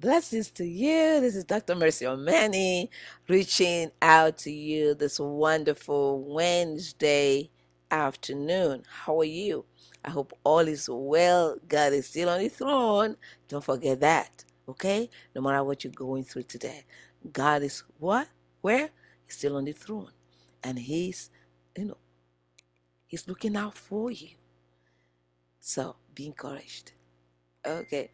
Blessings to you. This is Dr. Mercy Omani reaching out to you this wonderful Wednesday afternoon. How are you? I hope all is well. God is still on the throne. Don't forget that. Okay? No matter what you're going through today, God is what? Where? He's still on the throne. And He's, you know, He's looking out for you. So be encouraged. Okay.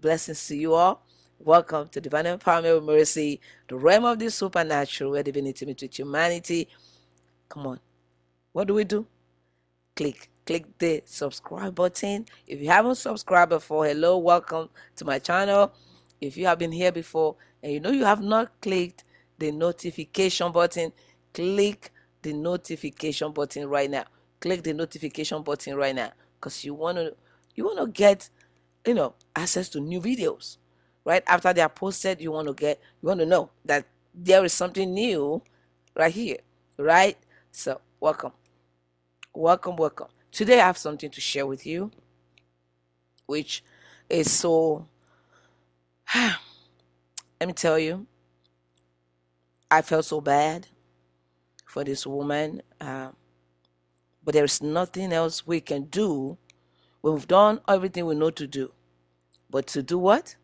Blessings to you all. Welcome to Divine Empowerment with Mercy, the realm of the supernatural where divinity meets with humanity. Come on. What do we do? Click. Click the subscribe button. If you haven't subscribed before, hello, welcome to my channel. If you have been here before and you know you have not clicked the notification button, click the notification button right now. Click the notification button right now because you want to you want to get you know access to new videos right? After they are posted you want to get you want to know that there is something new right here right? So welcome. Welcome welcome. Today i have something to share with you which is so let me tell you i felt so bad for this woman uh, but there's nothing else we can do we've done everything we know to do but to do what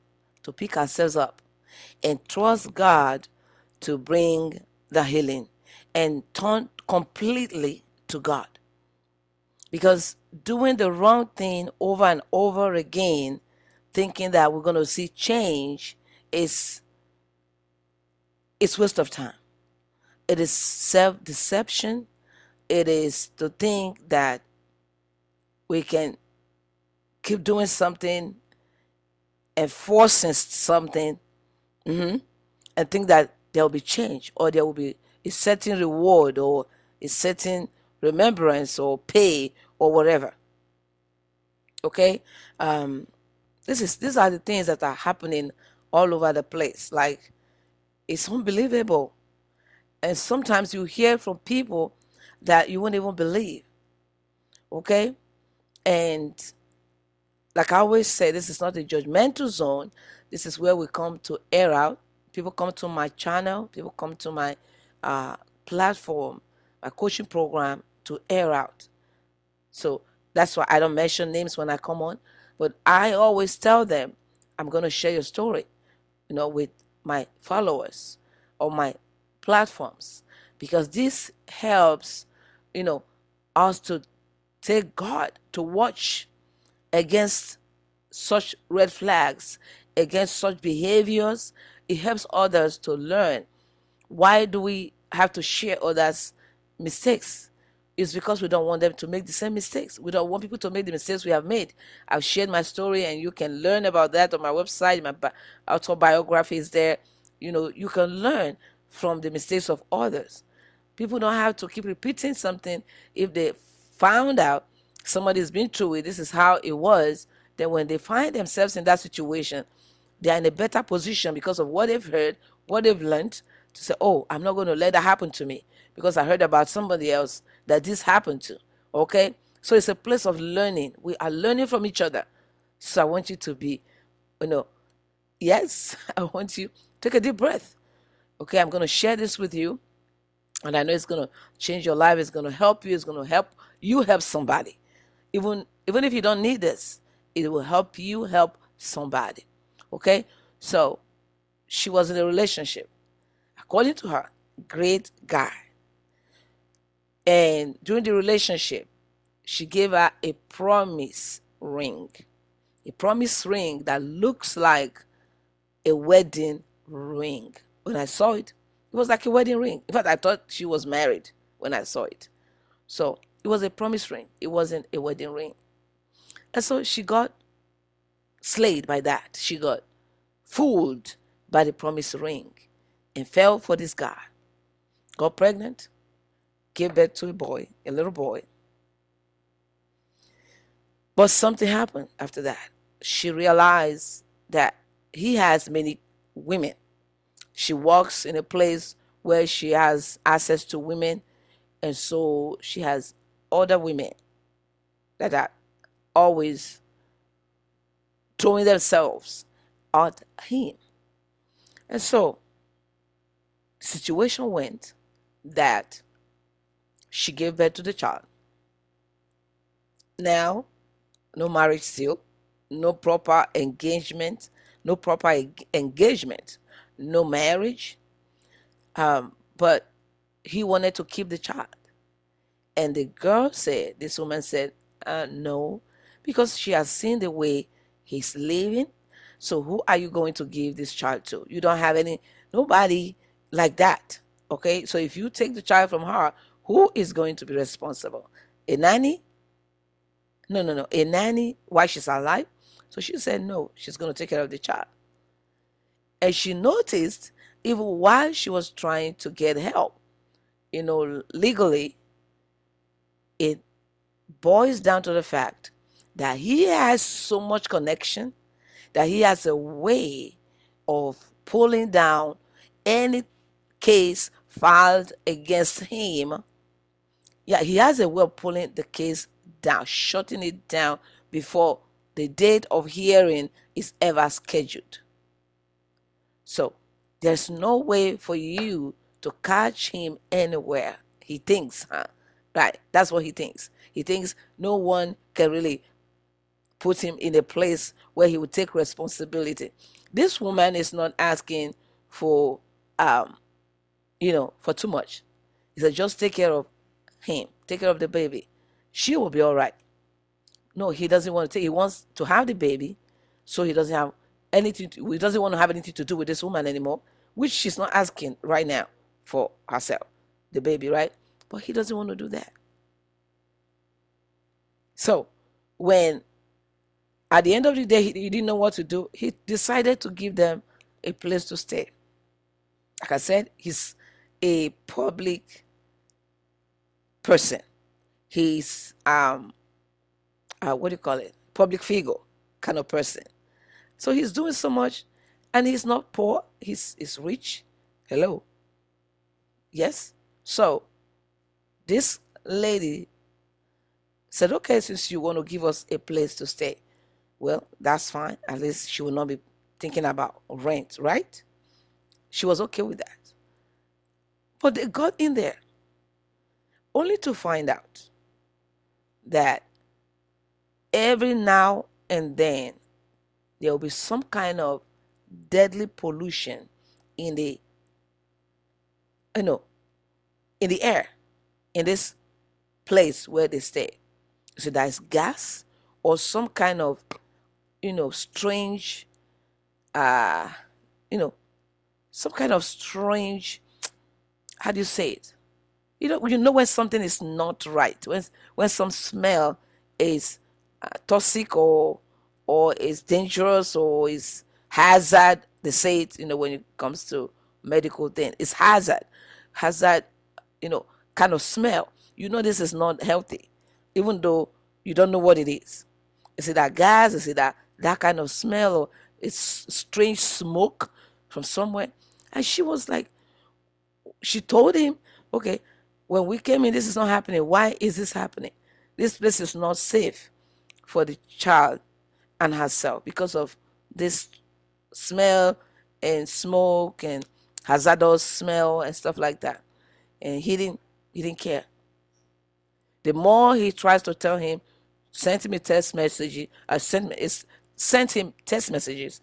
to pick ourselves up and trust God to bring the healing and turn completely to God. Because doing the wrong thing over and over again, thinking that we're going to see change, is it's waste of time. It is self-deception. It is to think that we can keep doing something enforcing something mm-hmm, and think that there will be change or there will be a certain reward or a certain remembrance or pay or whatever. Okay? Um, this is these are the things that are happening all over the place. Like it's unbelievable. And sometimes you hear from people that you won't even believe. Okay? And like I always say, this is not a judgmental zone. This is where we come to air out. People come to my channel, people come to my uh, platform, my coaching program to air out. So that's why I don't mention names when I come on. But I always tell them, I'm going to share your story, you know, with my followers or my platforms because this helps, you know, us to take God to watch against such red flags, against such behaviors. It helps others to learn. Why do we have to share others' mistakes? It's because we don't want them to make the same mistakes. We don't want people to make the mistakes we have made. I've shared my story, and you can learn about that on my website. My autobiography is there. You know, you can learn from the mistakes of others. People don't have to keep repeating something if they found out somebody's been through it, this is how it was, then when they find themselves in that situation, they are in a better position because of what they've heard, what they've learned, to say, oh, I'm not going to let that happen to me because I heard about somebody else that this happened to. Okay? So it's a place of learning. We are learning from each other. So I want you to be, you know, yes, I want you take a deep breath. Okay, I'm going to share this with you. And I know it's going to change your life. It's going to help you. It's going to help you help somebody even even if you don't need this it will help you help somebody okay? So she was in a relationship. According to her great guy. And during the relationship she gave her a promise ring. A promise ring that looks like a wedding ring. When i saw it it was like a wedding ring. In fact i thought she was married when i saw it. So it was a promise ring. It wasn't a wedding ring. And so she got slayed by that. She got fooled by the promise ring and fell for this guy. Got pregnant, gave birth to a boy, a little boy. But something happened after that. She realized that he has many women. She walks in a place where she has access to women, and so she has other women that are always throwing themselves at him. And so the situation went that she gave birth to the child. Now, no marriage still, no proper engagement, no proper engagement, no marriage. Um, but he wanted to keep the child. And the girl said, this woman said, uh, no, because she has seen the way he's living. So who are you going to give this child to? You don't have any, nobody like that. Okay. So if you take the child from her, who is going to be responsible? A nanny? No, no, no. A nanny while she's alive? So she said, no, she's going to take care of the child. And she noticed, even while she was trying to get help, you know, legally, it boils down to the fact that he has so much connection that he has a way of pulling down any case filed against him. Yeah, he has a way of pulling the case down, shutting it down before the date of hearing is ever scheduled. So there's no way for you to catch him anywhere. He thinks, huh? Right, that's what he thinks. He thinks no one can really put him in a place where he would take responsibility. This woman is not asking for, um, you know, for too much. He said, just take care of him, take care of the baby. She will be all right. No, he doesn't want to take. He wants to have the baby, so he doesn't have anything. To, he doesn't want to have anything to do with this woman anymore, which she's not asking right now for herself, the baby, right? But he doesn't want to do that. So when at the end of the day he, he didn't know what to do, he decided to give them a place to stay. Like I said, he's a public person. He's um uh, what do you call it? Public figure kind of person. So he's doing so much and he's not poor, he's he's rich. Hello. Yes. So this lady said, Okay, since you want to give us a place to stay, well, that's fine. At least she will not be thinking about rent, right? She was okay with that. But they got in there only to find out that every now and then there will be some kind of deadly pollution in the you know in the air in this place where they stay. So there's gas or some kind of you know strange uh you know some kind of strange how do you say it? You know you know when something is not right when when some smell is uh, toxic or or is dangerous or is hazard. They say it, you know, when it comes to medical thing, it's hazard, hazard, you know, kind of smell. You know, this is not healthy, even though you don't know what it is. Is it that gas? Is it that that kind of smell or it's strange smoke from somewhere? And she was like, she told him, okay, when we came in, this is not happening. Why is this happening? This place is not safe for the child and herself because of this smell and smoke and hazardous smell and stuff like that. And didn't he didn't care. The more he tries to tell him, sent a text message, I sent sent him text messages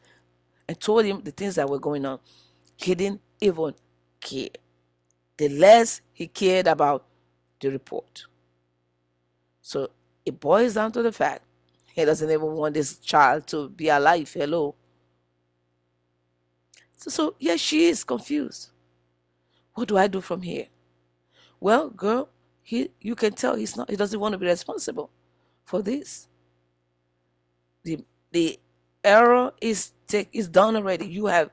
and told him the things that were going on. He didn't even care. The less he cared about the report. So it boils down to the fact he doesn't even want this child to be alive. Hello. So, so yes, she is confused. What do I do from here? Well, girl, he you can tell he's not he doesn't want to be responsible for this. The the error is take is done already. You have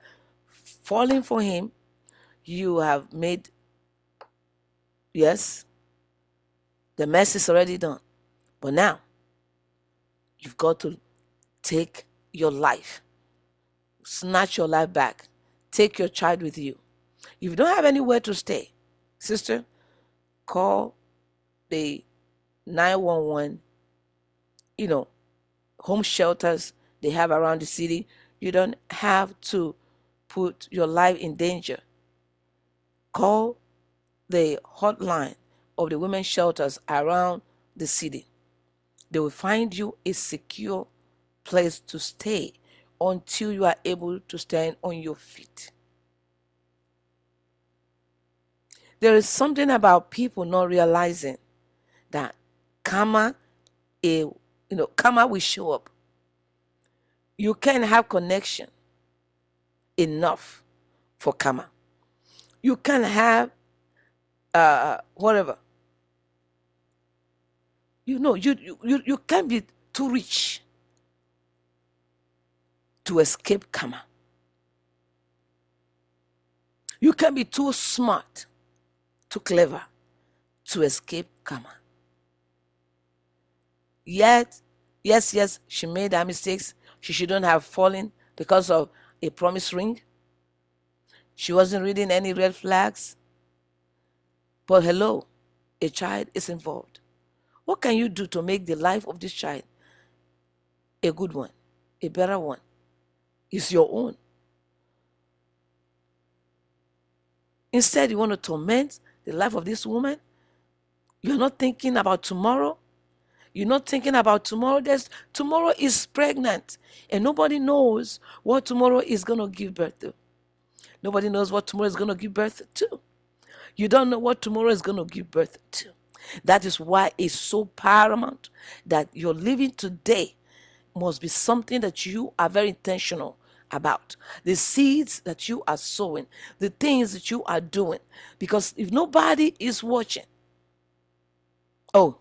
fallen for him. You have made yes. The mess is already done. But now You've got to take your life, snatch your life back, take your child with you. If you don't have anywhere to stay, sister, call the 911, you know, home shelters they have around the city. You don't have to put your life in danger. Call the hotline of the women's shelters around the city. They will find you a secure place to stay until you are able to stand on your feet. There is something about people not realizing that karma, a you know, karma will show up. You can't have connection enough for karma. You can have uh whatever. You know, you you you, can't be too rich to escape karma. You can be too smart, too clever to escape karma. Yet, yes, yes, she made her mistakes. She shouldn't have fallen because of a promise ring. She wasn't reading any red flags. But hello, a child is involved. What can you do to make the life of this child a good one, a better one? It's your own. Instead, you want to torment the life of this woman. You're not thinking about tomorrow. You're not thinking about tomorrow. There's tomorrow is pregnant, and nobody knows what tomorrow is gonna give birth to. Nobody knows what tomorrow is gonna give birth to. You don't know what tomorrow is gonna give birth to. That is why it's so paramount that you're living today must be something that you are very intentional about. The seeds that you are sowing, the things that you are doing. Because if nobody is watching, oh,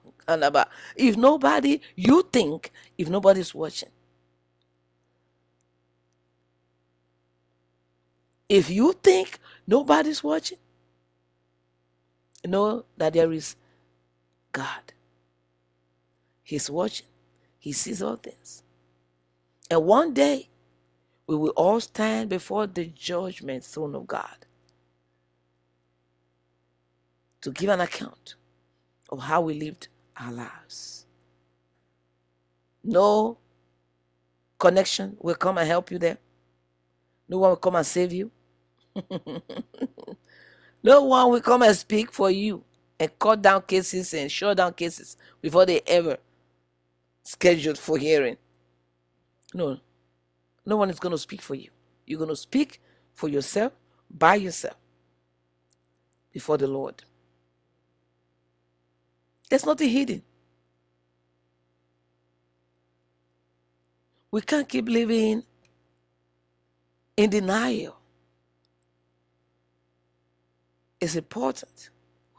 if nobody, you think if nobody's watching. If you think nobody's watching, know that there is God. He's watching. He sees all things. And one day, we will all stand before the judgment throne of God to give an account of how we lived our lives. No connection will come and help you there. No one will come and save you. no one will come and speak for you and cut down cases and shut down cases before they ever scheduled for hearing. No, no one is going to speak for you. You're going to speak for yourself, by yourself, before the Lord. There's nothing hidden. We can't keep living in denial. It's important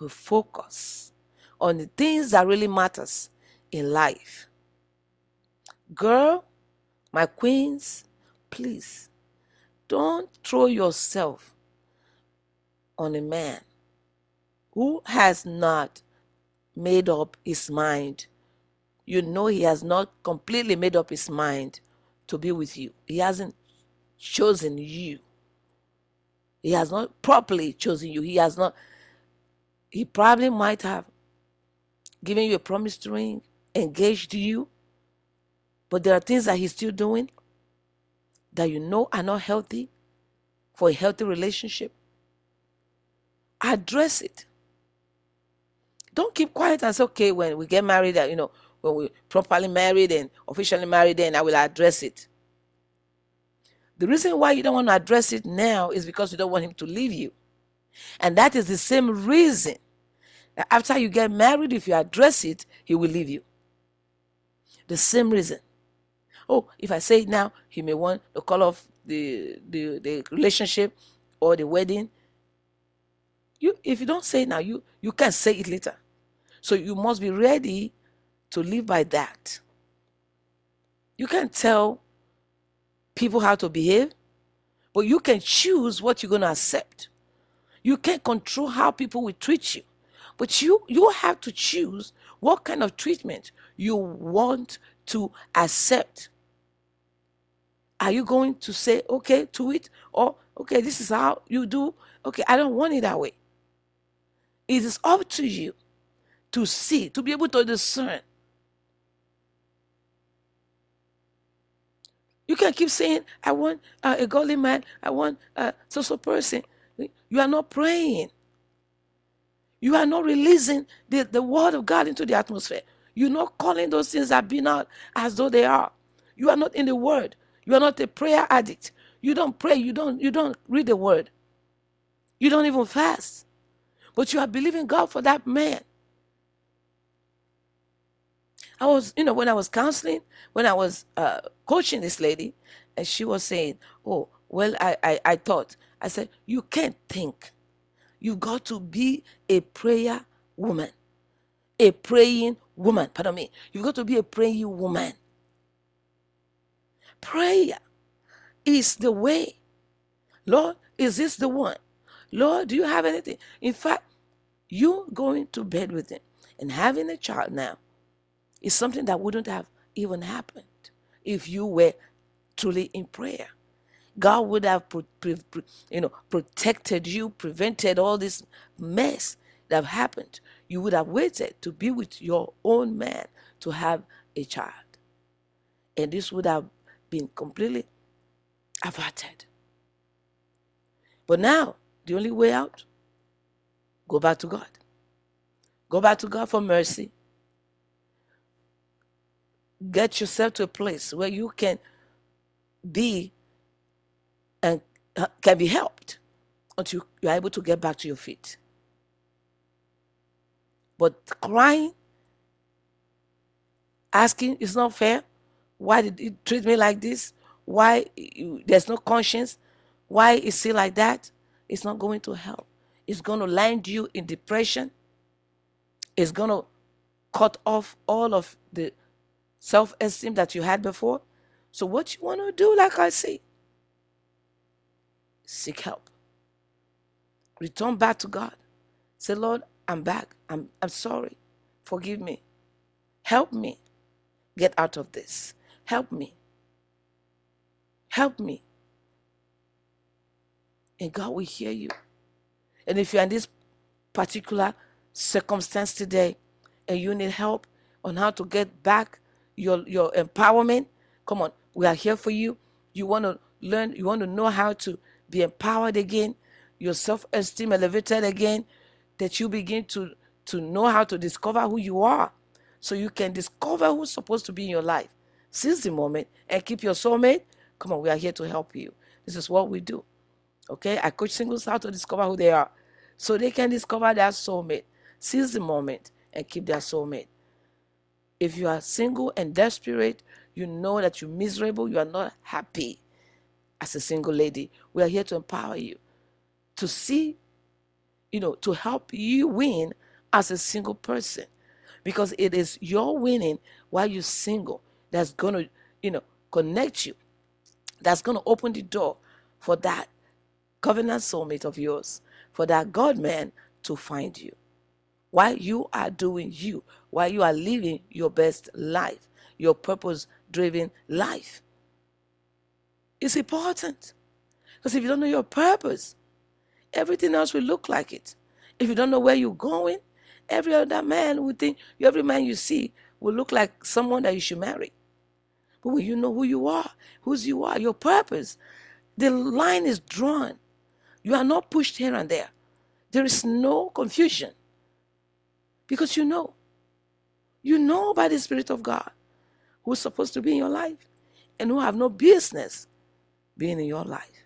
we focus on the things that really matters in life. Girl, my queens, please don't throw yourself on a man who has not made up his mind. You know he has not completely made up his mind to be with you. He hasn't chosen you. He has not properly chosen you. He has not, he probably might have given you a promised ring, engaged you, but there are things that he's still doing that you know are not healthy for a healthy relationship. Address it. Don't keep quiet and say, okay, when we get married, uh, you know, when we properly married and officially married, then I will address it. The reason why you don't want to address it now is because you don't want him to leave you. And that is the same reason that after you get married, if you address it, he will leave you. The same reason. Oh, if I say it now, he may want to call off the, the, the relationship or the wedding. You if you don't say it now, you, you can say it later. So you must be ready to live by that. You can tell people how to behave, but you can choose what you're going to accept. You can't control how people will treat you, but you you have to choose what kind of treatment you want to accept. Are you going to say okay to it or okay this is how you do? Okay, I don't want it that way. It is up to you to see, to be able to discern You can keep saying, I want uh, a godly man, I want a social person. You are not praying. You are not releasing the, the word of God into the atmosphere. You're not calling those things that be not as though they are. You are not in the word. You are not a prayer addict. You don't pray. You don't you don't read the word. You don't even fast. But you are believing God for that man. I was, you know, when I was counseling, when I was uh, coaching this lady, and she was saying, "Oh, well, I, I, I thought." I said, "You can't think. You've got to be a prayer woman, a praying woman. Pardon me. You've got to be a praying woman. Prayer is the way. Lord, is this the one? Lord, do you have anything? In fact, you going to bed with him and having a child now is something that wouldn't have even happened if you were truly in prayer. God would have, you know, protected you, prevented all this mess that happened. You would have waited to be with your own man to have a child, and this would have been completely averted. But now, the only way out, go back to God. Go back to God for mercy. Get yourself to a place where you can be and uh, can be helped until you are able to get back to your feet. But crying, asking, is not fair. Why did he treat me like this? Why there's no conscience? Why is he like that? It's not going to help. It's going to land you in depression. It's going to cut off all of the self esteem that you had before. So, what you want to do, like I say, seek help. Return back to God. Say, Lord, I'm back. I'm, I'm sorry. Forgive me. Help me get out of this. Help me. Help me. And God will hear you. And if you're in this particular circumstance today and you need help on how to get back your, your empowerment, come on, we are here for you. You want to learn, you want to know how to be empowered again, your self esteem elevated again, that you begin to, to know how to discover who you are so you can discover who's supposed to be in your life. Seize the moment and keep your soulmate. Come on, we are here to help you. This is what we do. Okay, I coach singles how to discover who they are so they can discover their soulmate. Seize the moment and keep their soulmate. If you are single and desperate, you know that you're miserable, you are not happy as a single lady. We are here to empower you to see, you know, to help you win as a single person because it is your winning while you're single that's going to, you know, connect you, that's going to open the door for that covenant soulmate of yours, for that God man to find you. While you are doing you, while you are living your best life, your purpose driven life. It's important. Because if you don't know your purpose, everything else will look like it. If you don't know where you're going, every other man would think, every man you see will look like someone that you should marry. But when you know who you are, whose you are, your purpose, the line is drawn. You are not pushed here and there. There is no confusion. Because you know. You know by the Spirit of God who's supposed to be in your life and who have no business being in your life.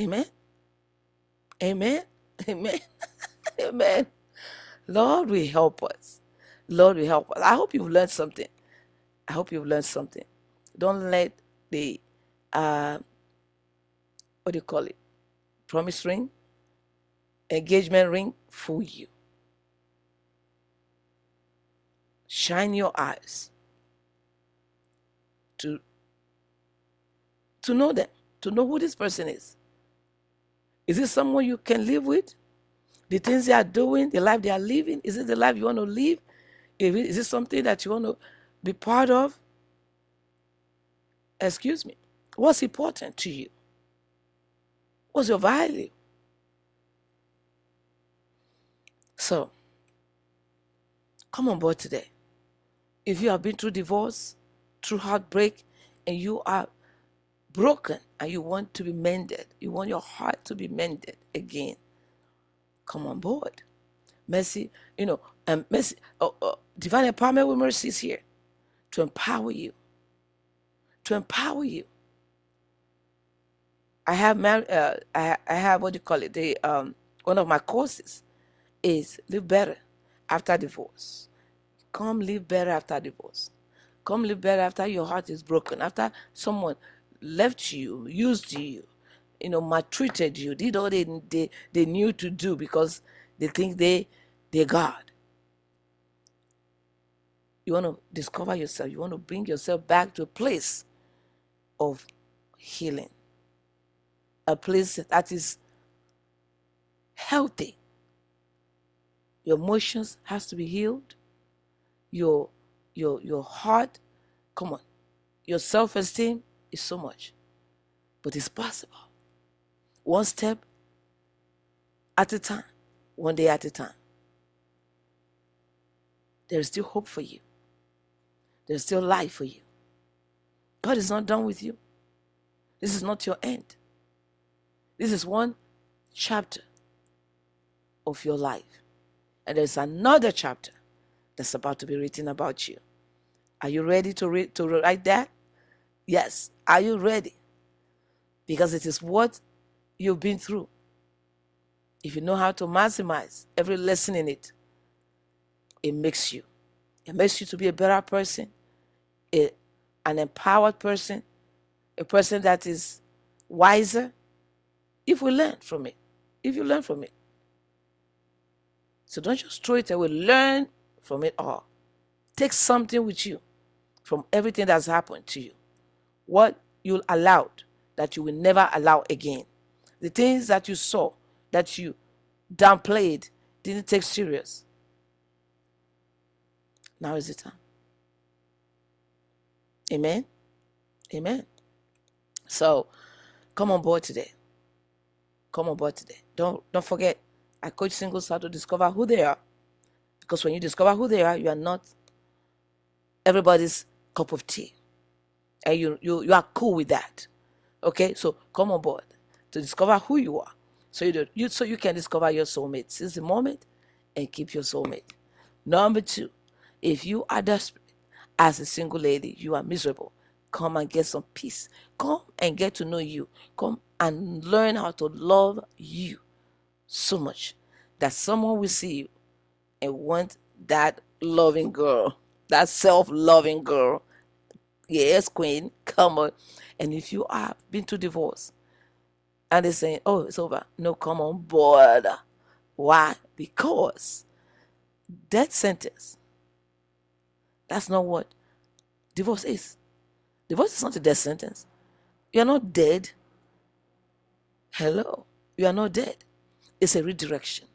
Amen. Amen. Amen. Amen. Lord will help us. Lord will help us. I hope you've learned something. I hope you've learned something. Don't let the uh, what do you call it? Promise ring, engagement ring fool you. Shine your eyes to to know them, to know who this person is. Is it someone you can live with? The things they are doing, the life they are living, is it the life you want to live? Is it something that you want to be part of? Excuse me. What's important to you? What's your value? So, come on board today. If you have been through divorce, through heartbreak, and you are broken and you want to be mended, you want your heart to be mended again, come on board. Mercy, you know, and um, mercy, oh, oh, divine empowerment with mercy is here to empower you. To empower you. I have uh, I, I have what do you call it? The um one of my courses is live better after divorce. Come live better after divorce. Come live better after your heart is broken, after someone left you, used you, you know, maltreated you, did all they, they, they knew to do because they think they, they're God. You want to discover yourself. You want to bring yourself back to a place of healing, a place that is healthy. Your emotions has to be healed. Your your your heart, come on, your self-esteem is so much, but it's possible. One step at a time, one day at a time. There is still hope for you. There's still life for you. God is not done with you. This is not your end. This is one chapter of your life. And there's another chapter that's about to be written about you. Are you ready to read to write that? Yes. Are you ready? Because it is what you've been through. If you know how to maximize every lesson in it, it makes you. It makes you to be a better person, a, an empowered person, a person that is wiser. If we learn from it, if you learn from it. So don't just throw it away. Learn from it all. Take something with you from everything that's happened to you. What you allowed that you will never allow again. The things that you saw that you downplayed, didn't take serious. Now is the time. Amen. Amen. So come on board today. Come on board today. Don't don't forget I coach singles how to discover who they are. Because when you discover who they are, you are not everybody's cup of tea. And you, you, you are cool with that. Okay? So come on board to discover who you are. So you, do, you so you can discover your soulmate. Since the moment and keep your soulmate. Number two, if you are desperate as a single lady, you are miserable, come and get some peace. Come and get to know you. Come and learn how to love you so much that someone will see you and want that loving girl, that self loving girl. Yes, queen, come on. And if you have been to divorce and they're saying, oh, it's over, no, come on board. Why? Because death sentence. That's not what divorce is. Divorce is not a death sentence. You're not dead. Hello. You are not dead. It's a redirection.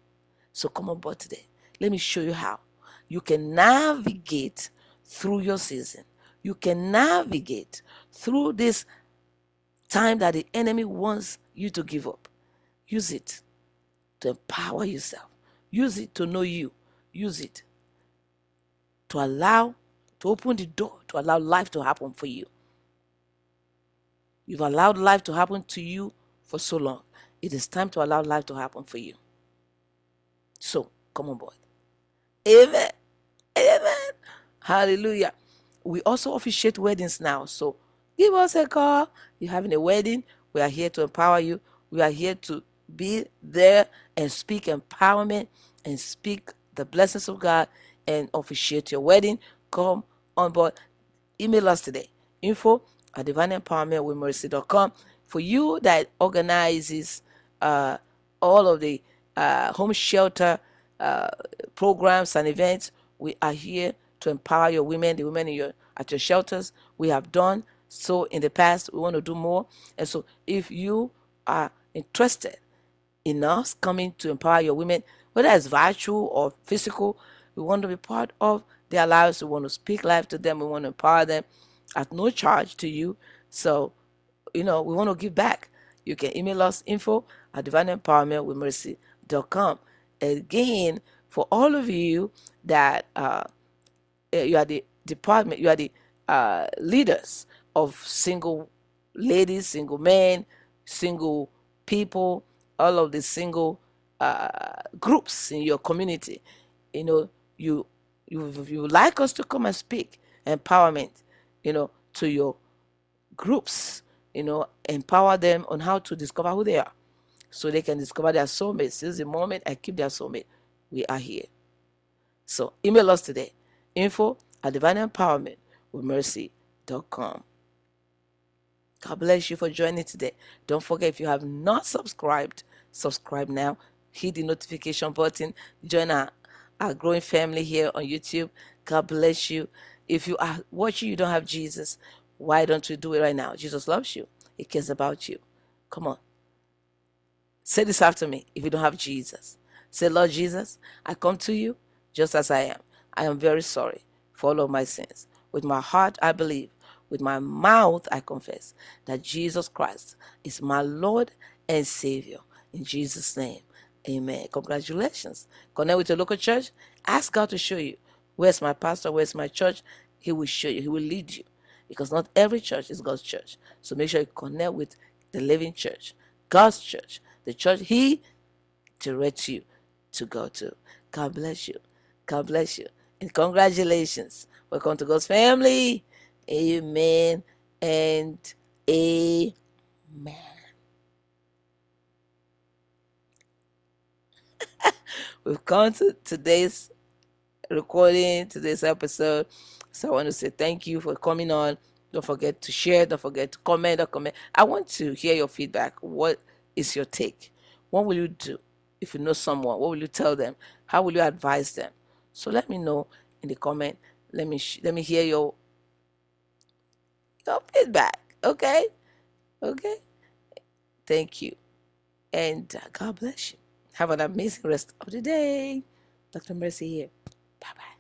So come on board today. Let me show you how. You can navigate through your season. You can navigate through this time that the enemy wants you to give up. Use it to empower yourself. Use it to know you. Use it to allow, to open the door, to allow life to happen for you. You've allowed life to happen to you for so long. It is time to allow life to happen for you. So, come on board. Amen. Amen. Hallelujah. We also officiate weddings now. So, give us a call. You're having a wedding. We are here to empower you. We are here to be there and speak empowerment and speak the blessings of God and officiate your wedding. Come on board. Email us today. Info at divineempowermentwithmercy.com. For you that organizes uh, all of the uh, home shelter uh, programs and events. We are here to empower your women, the women in your at your shelters. We have done so in the past. We want to do more. And so, if you are interested in us coming to empower your women, whether it's virtual or physical, we want to be part of their lives. We want to speak life to them. We want to empower them at no charge to you. So, you know, we want to give back. You can email us info at divineempowermentwithmercy.com. Again, for all of you that uh, eh, you are the department, you are the uh, leaders of single ladies, single men, single people, all of the single uh, groups in your community. You know, you you you like us to come and speak empowerment, you know, to your groups, you know, empower them on how to discover who they are so they can discover their soulmate. Since the moment I keep their soulmate, we are here. So email us today info at divine empowerment with mercy.com. God bless you for joining today. Don't forget if you have not subscribed, subscribe now. Hit the notification button. Join our, our growing family here on YouTube. God bless you. If you are watching, you don't have Jesus, why don't you do it right now? Jesus loves you. He cares about you. Come on. Say this after me if you don't have Jesus. Say, Lord Jesus, I come to you just as I am. I am very sorry for all of my sins. With my heart, I believe. With my mouth, I confess that Jesus Christ is my Lord and Savior. In Jesus' name, amen. Congratulations. Connect with your local church. Ask God to show you where's my pastor, where's my church. He will show you, He will lead you. Because not every church is God's church. So make sure you connect with the living church, God's church, the church He directs you to go to. God bless you. God bless you. And congratulations. Welcome to God's family. Amen and amen. We've come to today's recording, today's episode. So I want to say thank you for coming on. Don't forget to share. Don't forget to comment or comment. I want to hear your feedback. What is your take? What will you do if you know someone? What will you tell them? How will you advise them? So let me know in the comment. Let me let me hear your your feedback. Okay, okay. Thank you, and uh, God bless you. Have an amazing rest of the day. Dr. Mercy here. Bye bye.